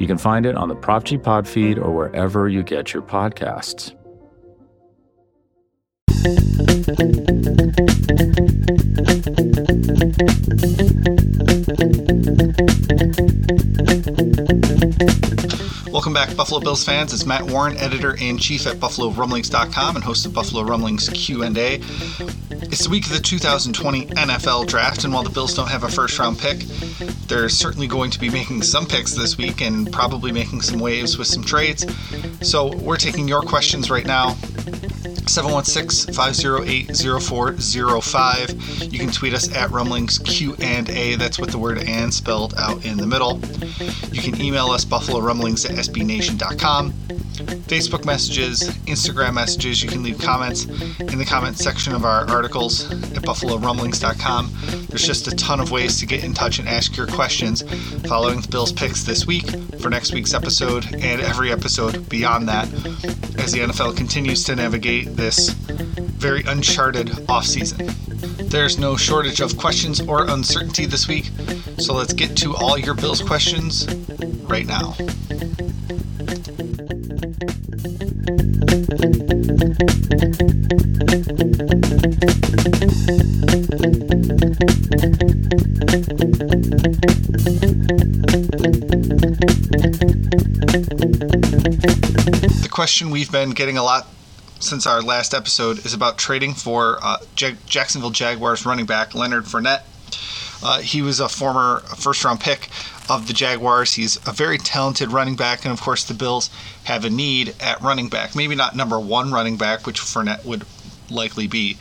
You can find it on the Prop G Pod feed or wherever you get your podcasts. Welcome back, Buffalo Bills fans. It's Matt Warren, editor in chief at BuffaloRumblings.com and host of Buffalo Rumblings Q&A. It's the week of the 2020 NFL Draft, and while the Bills don't have a first-round pick, they're certainly going to be making some picks this week and probably making some waves with some trades. So we're taking your questions right now. 716-508-0405. You can tweet us at Rumblings Q and A. That's with the word "and" spelled out in the middle. You can email us Buffalo Rumblings at sbnation.com. Facebook messages, Instagram messages. You can leave comments in the comment section of our articles at buffalorumblings.com. There's just a ton of ways to get in touch and ask your questions following the Bills picks this week for next week's episode and every episode beyond that as the NFL continues to navigate this very uncharted offseason. There's no shortage of questions or uncertainty this week, so let's get to all your Bills questions right now. The question we've been getting a lot since our last episode is about trading for uh, Jacksonville Jaguars running back Leonard Fournette. Uh, he was a former first round pick of the Jaguars. He's a very talented running back, and of course, the Bills have a need at running back. Maybe not number one running back, which Fournette would likely be,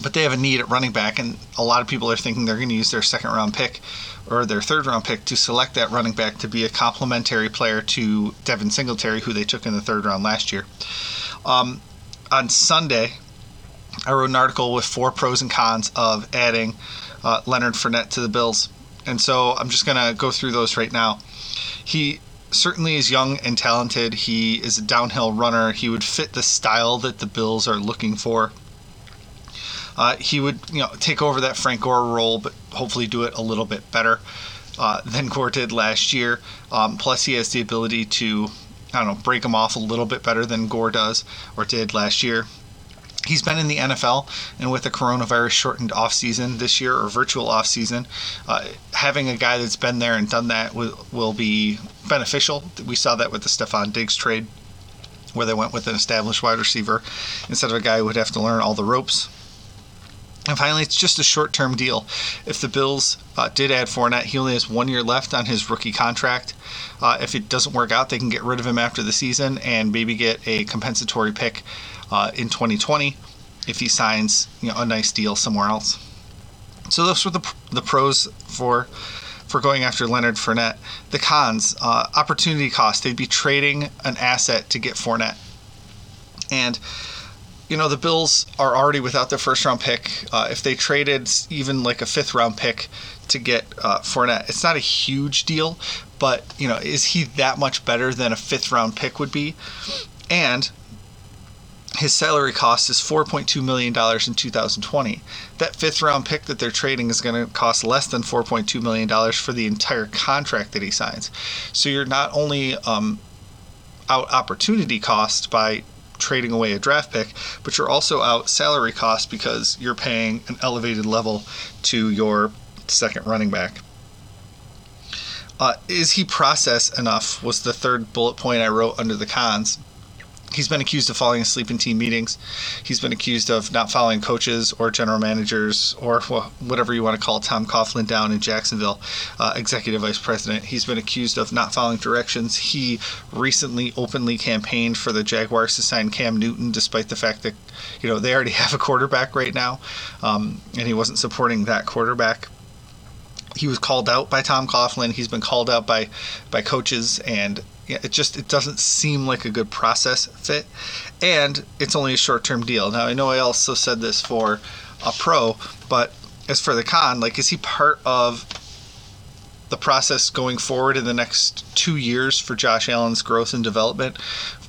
but they have a need at running back, and a lot of people are thinking they're going to use their second round pick or their third round pick to select that running back to be a complementary player to Devin Singletary, who they took in the third round last year. Um, on Sunday, I wrote an article with four pros and cons of adding uh, Leonard Fournette to the Bills. And so I'm just going to go through those right now. He certainly is young and talented. He is a downhill runner. He would fit the style that the Bills are looking for. Uh, he would, you know, take over that Frank Gore role, but hopefully do it a little bit better uh, than Gore did last year. Um, plus, he has the ability to, I don't know, break him off a little bit better than Gore does or did last year. He's been in the NFL, and with the coronavirus shortened offseason this year or virtual offseason, uh, having a guy that's been there and done that will, will be beneficial. We saw that with the Stefon Diggs trade, where they went with an established wide receiver instead of a guy who would have to learn all the ropes. And finally, it's just a short term deal. If the Bills uh, did add Fournette, he only has one year left on his rookie contract. Uh, if it doesn't work out, they can get rid of him after the season and maybe get a compensatory pick uh, in 2020 if he signs you know, a nice deal somewhere else. So those were the, the pros for for going after Leonard Fournette. The cons, uh, opportunity cost. They'd be trading an asset to get Fournette. And you know, the Bills are already without their first round pick. Uh, if they traded even like a fifth round pick to get uh, Fournette, it's not a huge deal, but, you know, is he that much better than a fifth round pick would be? And his salary cost is $4.2 million in 2020. That fifth round pick that they're trading is going to cost less than $4.2 million for the entire contract that he signs. So you're not only um, out opportunity cost by trading away a draft pick, but you're also out salary cost because you're paying an elevated level to your second running back. Uh, is he process enough? Was the third bullet point I wrote under the cons. He's been accused of falling asleep in team meetings. He's been accused of not following coaches or general managers or whatever you want to call Tom Coughlin down in Jacksonville, uh, executive vice president. He's been accused of not following directions. He recently openly campaigned for the Jaguars to sign Cam Newton, despite the fact that you know they already have a quarterback right now, um, and he wasn't supporting that quarterback he was called out by Tom Coughlin. He's been called out by by coaches and yeah, it just it doesn't seem like a good process fit, and it's only a short term deal. Now I know I also said this for a pro, but as for the con, like is he part of the process going forward in the next two years for Josh Allen's growth and development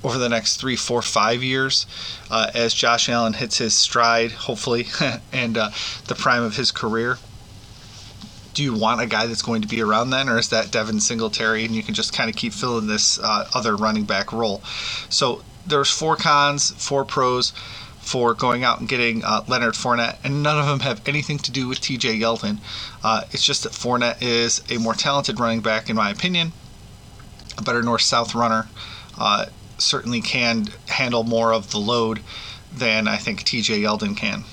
over the next three, four, five years uh, as Josh Allen hits his stride, hopefully, and uh, the prime of his career? Do you want a guy that's going to be around then, or is that Devin Singletary and you can just kind of keep filling this uh, other running back role? So there's four cons, four pros for going out and getting uh, Leonard Fournette, and none of them have anything to do with TJ Yeldon. Uh, it's just that Fournette is a more talented running back, in my opinion, a better north south runner. Uh, certainly can handle more of the load than I think TJ Yeldon can.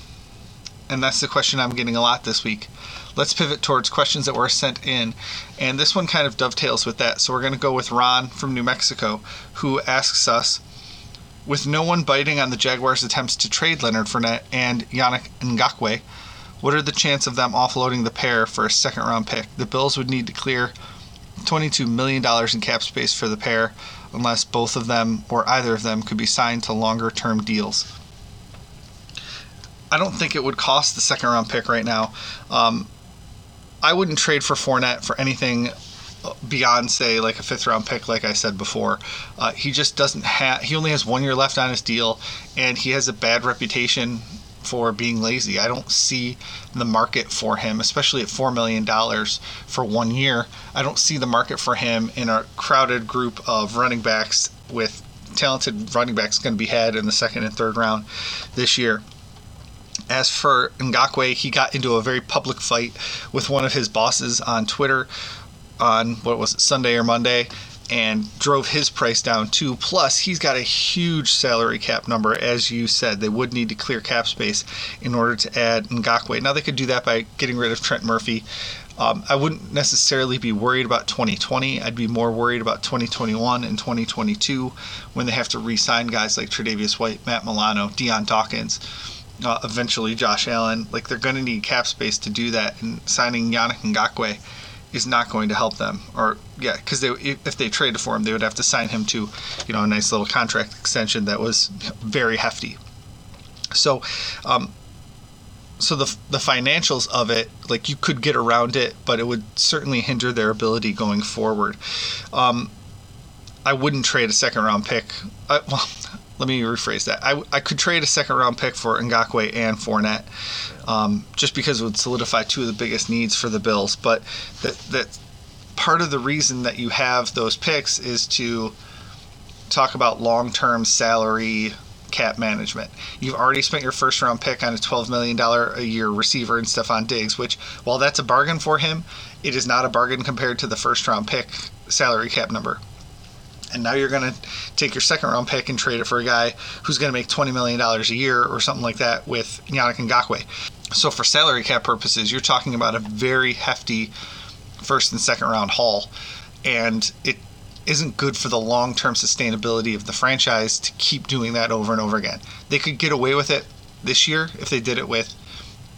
And that's the question I'm getting a lot this week. Let's pivot towards questions that were sent in. And this one kind of dovetails with that. So we're going to go with Ron from New Mexico, who asks us with no one biting on the Jaguars' attempts to trade Leonard Fournette and Yannick Ngakoue, what are the chances of them offloading the pair for a second round pick? The Bills would need to clear $22 million in cap space for the pair unless both of them or either of them could be signed to longer term deals. I don't think it would cost the second round pick right now. Um, I wouldn't trade for Fournette for anything beyond say like a fifth round pick like i said before. Uh, he just doesn't have he only has one year left on his deal and he has a bad reputation for being lazy. I don't see the market for him especially at $4 million for one year. I don't see the market for him in a crowded group of running backs with talented running backs going to be had in the second and third round this year as for Ngakoue, he got into a very public fight with one of his bosses on Twitter on what was it Sunday or Monday and drove his price down too. Plus, he's got a huge salary cap number, as you said. They would need to clear cap space in order to add Ngakoue. Now they could do that by getting rid of Trent Murphy. Um, I wouldn't necessarily be worried about 2020. I'd be more worried about 2021 and 2022 when they have to re-sign guys like Tre'Davious White, Matt Milano, Dion Dawkins. Uh, eventually, Josh Allen. Like they're going to need cap space to do that, and signing Yannick Ngakoue is not going to help them. Or yeah, because they if they traded for him, they would have to sign him to, you know, a nice little contract extension that was very hefty. So, um, so the the financials of it, like you could get around it, but it would certainly hinder their ability going forward. Um, I wouldn't trade a second round pick. I, well, let me rephrase that. I, I could trade a second round pick for Ngakoue and Fournette, um, just because it would solidify two of the biggest needs for the Bills. But that that part of the reason that you have those picks is to talk about long term salary cap management. You've already spent your first round pick on a $12 million a year receiver in Stefon Diggs, which, while that's a bargain for him, it is not a bargain compared to the first round pick salary cap number and now you're going to take your second round pick and trade it for a guy who's going to make $20 million a year or something like that with Yannick Ngakoue. So for salary cap purposes, you're talking about a very hefty first and second round haul, and it isn't good for the long-term sustainability of the franchise to keep doing that over and over again. They could get away with it this year if they did it with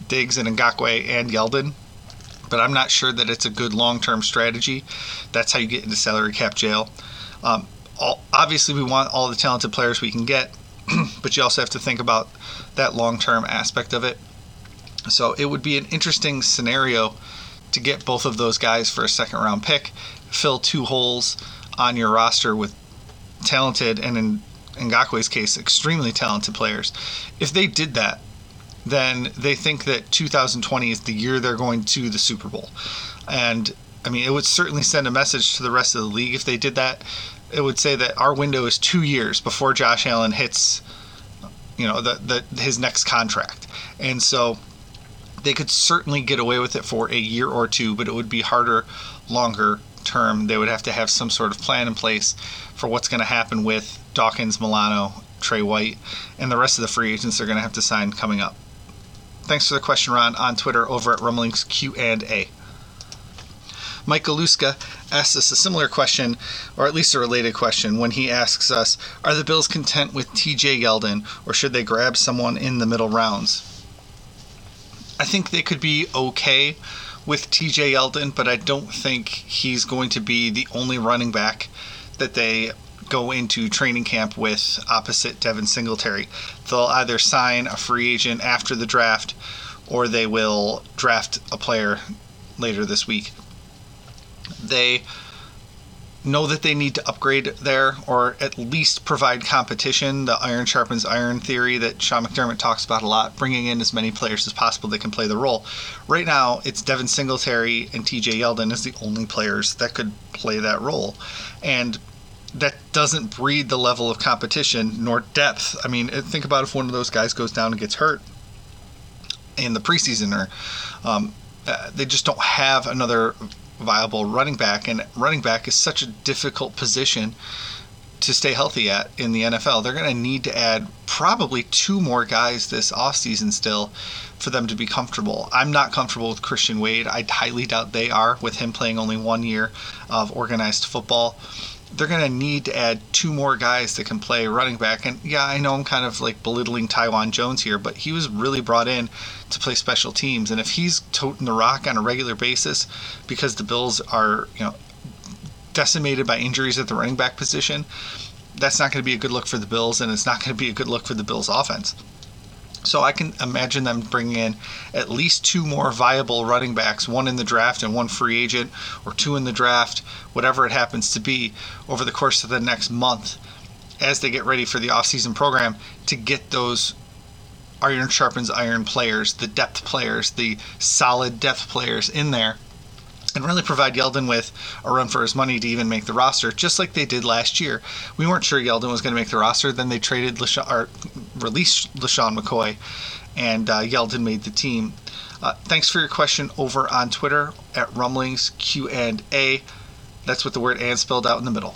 Diggs and Ngakoue and Yeldon, but I'm not sure that it's a good long-term strategy. That's how you get into salary cap jail. Um, all, obviously, we want all the talented players we can get, but you also have to think about that long term aspect of it. So it would be an interesting scenario to get both of those guys for a second round pick, fill two holes on your roster with talented and in Ngakoue's case, extremely talented players. If they did that, then they think that 2020 is the year they're going to the Super Bowl. And I mean, it would certainly send a message to the rest of the league if they did that. It would say that our window is two years before Josh Allen hits, you know, the, the his next contract, and so they could certainly get away with it for a year or two, but it would be harder, longer term. They would have to have some sort of plan in place for what's going to happen with Dawkins, Milano, Tre White, and the rest of the free agents they're going to have to sign coming up. Thanks for the question, Ron, on Twitter over at Rumblings Q and A. Mike Galuska asks us a similar question, or at least a related question, when he asks us Are the Bills content with TJ Yeldon, or should they grab someone in the middle rounds? I think they could be okay with TJ Yeldon, but I don't think he's going to be the only running back that they go into training camp with opposite Devin Singletary. They'll either sign a free agent after the draft or they will draft a player later this week. They know that they need to upgrade there or at least provide competition. The iron sharpens iron theory that Sean McDermott talks about a lot, bringing in as many players as possible that can play the role. Right now, it's Devin Singletary and TJ Yeldon as the only players that could play that role. And that doesn't breed the level of competition nor depth. I mean, think about if one of those guys goes down and gets hurt in the preseason, or um, uh, they just don't have another viable running back. And running back is such a difficult position to stay healthy at in the NFL. They're going to need to add probably two more guys this offseason still for them to be comfortable. I'm not comfortable with Christian Wade. I highly doubt they are with him playing only one year of organized football they're going to need to add two more guys that can play running back. And yeah, I know I'm kind of like belittling Taiwan Jones here, but he was really brought in to play special teams. And if he's toting the rock on a regular basis because the Bills are, you know, decimated by injuries at the running back position, that's not going to be a good look for the Bills, and it's not going to be a good look for the Bills' offense. So I can imagine them bringing in at least two more viable running backs, one in the draft and one free agent, or two in the draft, whatever it happens to be, over the course of the next month as they get ready for the offseason program to get those iron sharpens iron players, the depth players, the solid depth players in there and really provide Yeldon with a run for his money to even make the roster, just like they did last year. We weren't sure Yeldon was going to make the roster. Then they traded LeSean, or released LeSean McCoy, and uh, Yeldon made the team. Uh, thanks for your question over on Twitter at Rumblings Q and A. That's with the word "and" spelled out in the middle.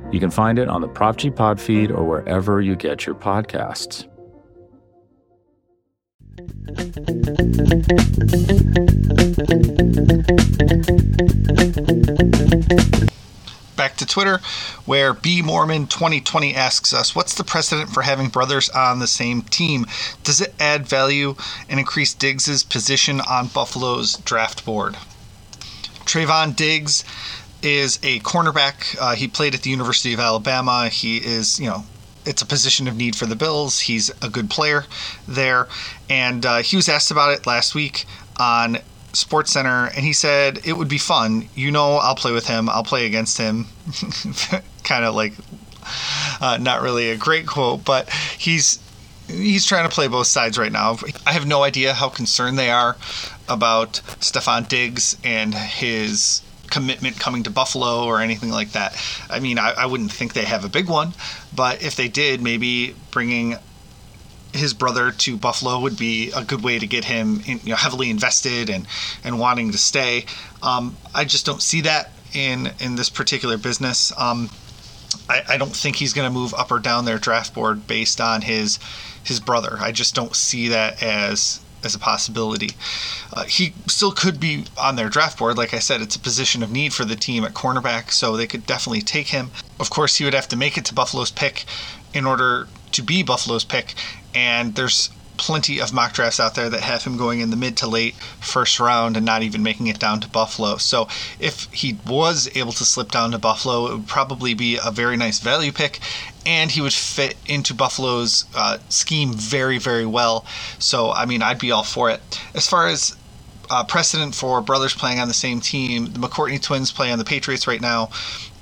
You can find it on the Prop G Pod feed or wherever you get your podcasts. Back to Twitter, where B Mormon 2020 asks us, "What's the precedent for having brothers on the same team? Does it add value and increase Diggs's position on Buffalo's draft board?" Trevon Diggs is a cornerback. Uh, he played at the University of Alabama. He is, you know, it's a position of need for the Bills. He's a good player there. And uh, he was asked about it last week on Sports Center, and he said it would be fun. You know, I'll play with him. I'll play against him. kind of like uh, not really a great quote, but he's he's trying to play both sides right now. I have no idea how concerned they are about Stefon Diggs and his commitment coming to Buffalo or anything like that. I mean, I, I wouldn't think they have a big one, but if they did, maybe bringing his brother to Buffalo would be a good way to get him in, you know, heavily invested and, and wanting to stay. Um, I just don't see that in in this particular business. Um, I, I, don't think he's going to move up or down their draft board based on his his brother. I just don't see that as as a possibility. Uh, he still could be on their draft board. Like I said, it's a position of need for the team at cornerback, so they could definitely take him. Of course, he would have to make it to Buffalo's pick in order to be Buffalo's pick, and there's plenty of mock drafts out there that have him going in the mid to late first round and not even making it down to Buffalo. So if he was able to slip down to Buffalo, it would probably be a very nice value pick, and he would fit into Buffalo's uh, scheme very, very well. So I mean, I'd be all for it. As far as uh, precedent for brothers playing on the same team, the McCourty twins play on the Patriots right now.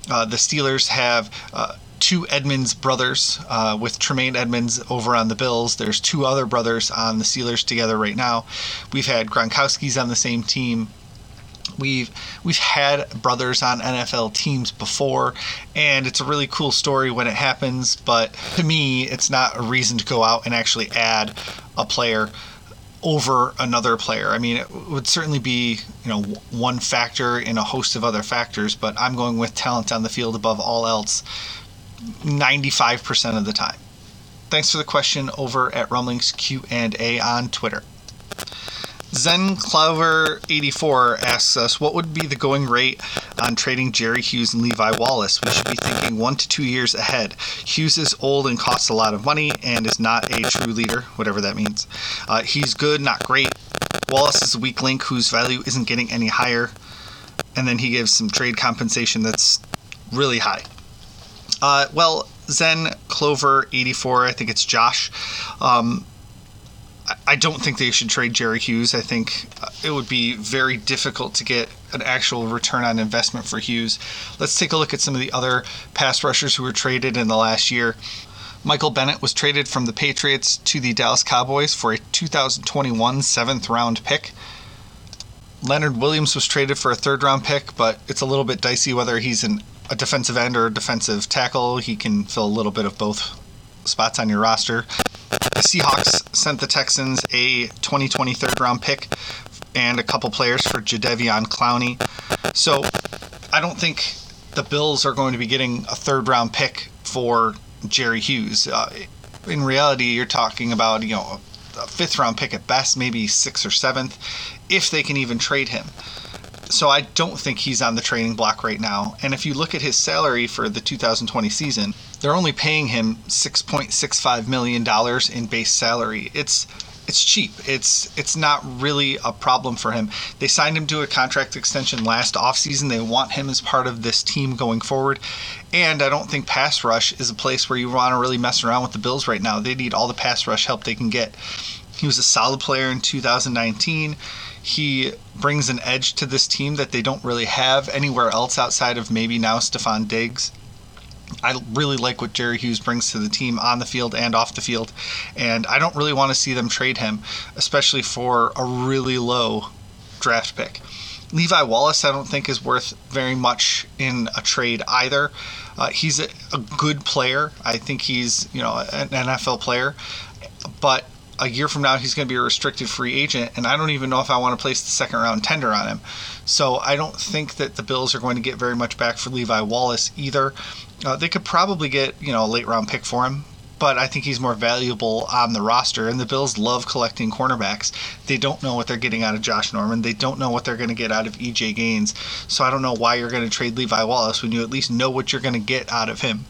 Uh, the Steelers have uh, two Edmunds brothers uh, with Tremaine Edmunds over on the Bills. There's two other brothers on the Steelers together right now. We've had Gronkowski's on the same team We've we've had brothers on NFL teams before, and it's a really cool story when it happens. But to me, it's not a reason to go out and actually add a player over another player. I mean, it would certainly be you know one factor in a host of other factors, but I'm going with talent on the field above all else, 95% of the time. Thanks for the question over at Rumblings Q and A on Twitter. Zen Clover 84 asks us what would be the going rate on trading Jerry Hughes and Levi Wallace. We should be thinking one to two years ahead. Hughes is old and costs a lot of money and is not a true leader, whatever that means. Uh, he's good, not great. Wallace is a weak link whose value isn't getting any higher, and then he gives some trade compensation that's really high. Uh, well, Zen Clover 84, I think it's Josh. Um, I don't think they should trade Jerry Hughes. I think uh, it would be very difficult to get an actual return on investment for Hughes. Let's take a look at some of the other pass rushers who were traded in the last year. Michael Bennett was traded from the Patriots to the Dallas Cowboys for a 2021 seventh round pick. Leonard Williams was traded for a third round pick, but it's a little bit dicey whether he's an, a defensive end or a defensive tackle. He can fill a little bit of both spots on your roster. The Seahawks sent the Texans a 2020 third round pick and a couple players for Jadeveon Clowney. So I don't think the Bills are going to be getting a third round pick for Jerry Hughes. Uh, in reality, you're talking about you know a fifth round pick at best, maybe sixth or seventh, if they can even trade him. So I don't think he's on the trading block right now. And if you look at his salary for the 2020 season, they're only paying him 6.65 million dollars in base salary. It's it's cheap. It's it's not really a problem for him. They signed him to a contract extension last offseason. They want him as part of this team going forward. And I don't think pass rush is a place where you want to really mess around with the Bills right now. They need all the pass rush help they can get. He was a solid player in 2019. He brings an edge to this team that they don't really have anywhere else outside of maybe now Stefon Diggs. I really like what Jerry Hughes brings to the team on the field and off the field, and I don't really want to see them trade him, especially for a really low draft pick. Levi Wallace, I don't think, is worth very much in a trade either. Uh, he's a, a, good player. I think he's, you know, an NFL player, but a year from now he's going to be a restricted free agent, and I don't even know if I want to place the second round tender on him. So I don't think that the Bills are going to get very much back for Levi Wallace either. Uh, they could probably get you know a late round pick for him, but I think he's more valuable on the roster. And the Bills love collecting cornerbacks. They don't know what they're getting out of Josh Norman. They don't know what they're going to get out of EJ Gaines. So I don't know why you're going to trade Levi Wallace when you at least know what you're going to get out of him.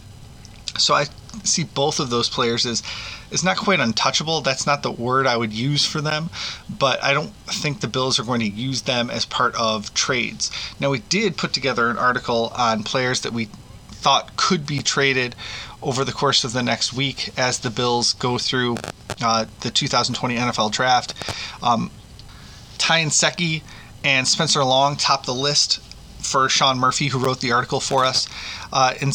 So I see both of those players as it's not quite untouchable. That's not the word I would use for them, but I don't think the Bills are going to use them as part of trades. Now, we did put together an article on players that we thought could be traded over the course of the next week as the Bills go through uh, the 2020 NFL Draft. Um, Ty Nsekhe and Spencer Long top the list for Sean Murphy, who wrote the article for us. Uh, and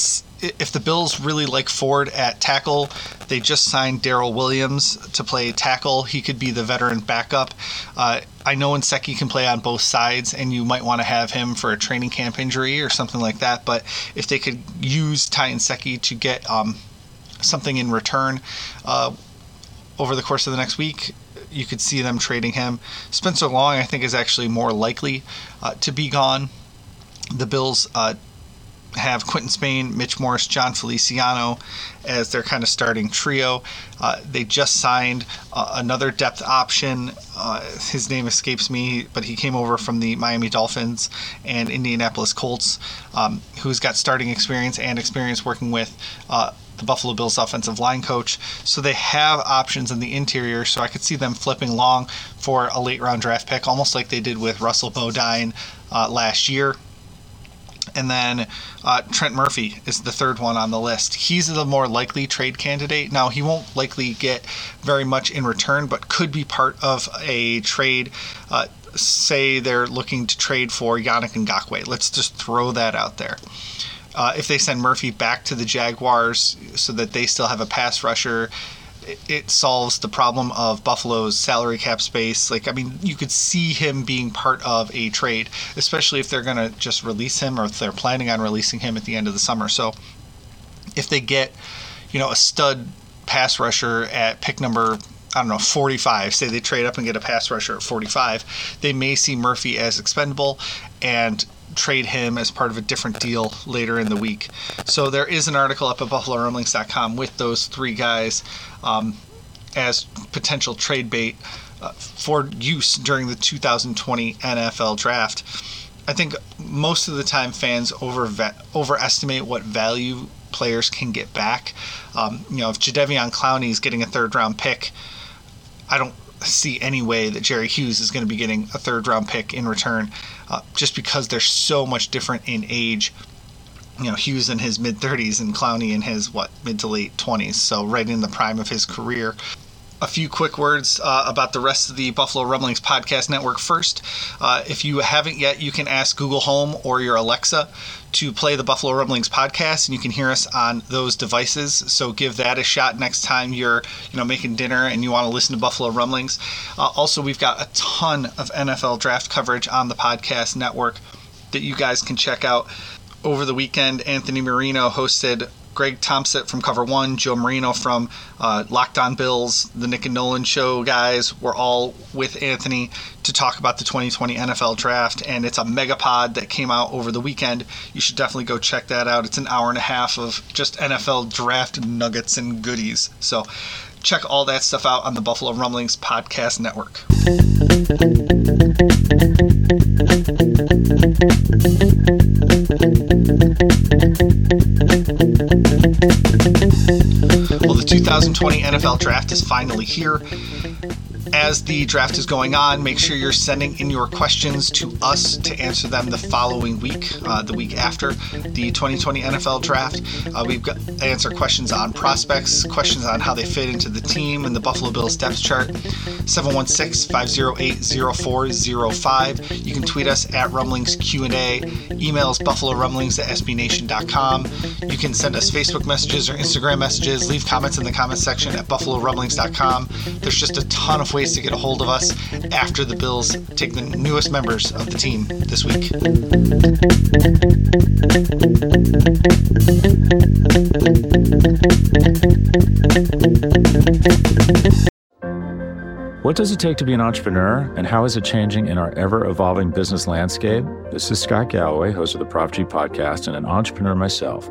if the Bills really like Ford at tackle, they just signed Daryl Williams to play tackle. He could be the veteran backup. Uh, I know Nsekhe can play on both sides, and you might want to have him for a training camp injury or something like that. But if they could use Ty Nsekhe to get um, something in return uh, over the course of the next week, you could see them trading him. Spencer Long, I think, is actually more likely uh, to be gone. The Bills uh, have Quinton Spain, Mitch Morse, Jon Feliciano as their kind of starting trio. Uh, they just signed uh, another depth option. Uh, his name escapes me, but he came over from the Miami Dolphins and Indianapolis Colts, um, who's got starting experience and experience working with uh, the Buffalo Bills offensive line coach. So they have options in the interior. So I could see them flipping long for a late round draft pick, almost like they did with Russell Bodine uh, last year and then uh, Trent Murphy is the third one on the list. He's the more likely trade candidate. Now, he won't likely get very much in return, but could be part of a trade. Uh, say they're looking to trade for Yannick Ngakoue. Let's just throw that out there. Uh, if they send Murphy back to the Jaguars so that they still have a pass rusher, it, solves the problem of Buffalo's salary cap space. Like, I mean, you could see him being part of a trade, especially if they're going to just release him or if they're planning on releasing him at the end of the summer. So, if they get, you know, a stud pass rusher at pick number I don't know, 45. Say they trade up and get a pass rusher at 45. They may see Murphy as expendable and trade him as part of a different deal later in the week. So there is an article up at BuffaloRumblings.com with those three guys um, as potential trade bait uh, for use during the 2020 NFL Draft. I think most of the time fans over overestimate what value players can get back. Um, you know, if Jadeveon Clowney is getting a third round pick, I don't see any way that Jerry Hughes is going to be getting a third round pick in return, uh, just because they're so much different in age. You know, Hughes in his mid 30s and Clowney in his what mid to late 20s, so right in the prime of his career a few quick words uh, about the rest of the Buffalo Rumblings podcast network first. Uh, if you haven't yet, you can ask Google Home or your Alexa to play the Buffalo Rumblings podcast, and you can hear us on those devices. So give that a shot next time you're, you know, making dinner and you want to listen to Buffalo Rumblings. Uh, also, we've got a ton of NFL draft coverage on the podcast network that you guys can check out. Over the weekend, Anthony Marino hosted Greg Thompson from Cover One, Joe Marino from uh, Locked On Bills, the Nick and Nolan Show guys. We're all with Anthony to talk about the 2020 NFL Draft, and it's a megapod that came out over the weekend. You should definitely go check that out. It's an hour and a half of just NFL Draft nuggets and goodies. So check all that stuff out on the Buffalo Rumblings Podcast Network. Well, the 2020 NFL Draft is finally here as the draft is going on, make sure you're sending in your questions to us to answer them the following week, uh, the week after the 2020 NFL draft. Uh, we've got answer questions on prospects, questions on how they fit into the team and the Buffalo Bills depth chart. 716-508-0405. You can tweet us at Rumblings Q&A. Email us buffalorumblings at sbnation.com. You can send us Facebook messages or Instagram messages. Leave comments in the comments section at buffalorumblings.com. There's just a ton of ways to get a hold of us after the Bills take the newest members of the team this week. What does it take to be an entrepreneur, and how is it changing in our ever evolving business landscape? This is Scott Galloway, host of the Prop G podcast, and an entrepreneur myself.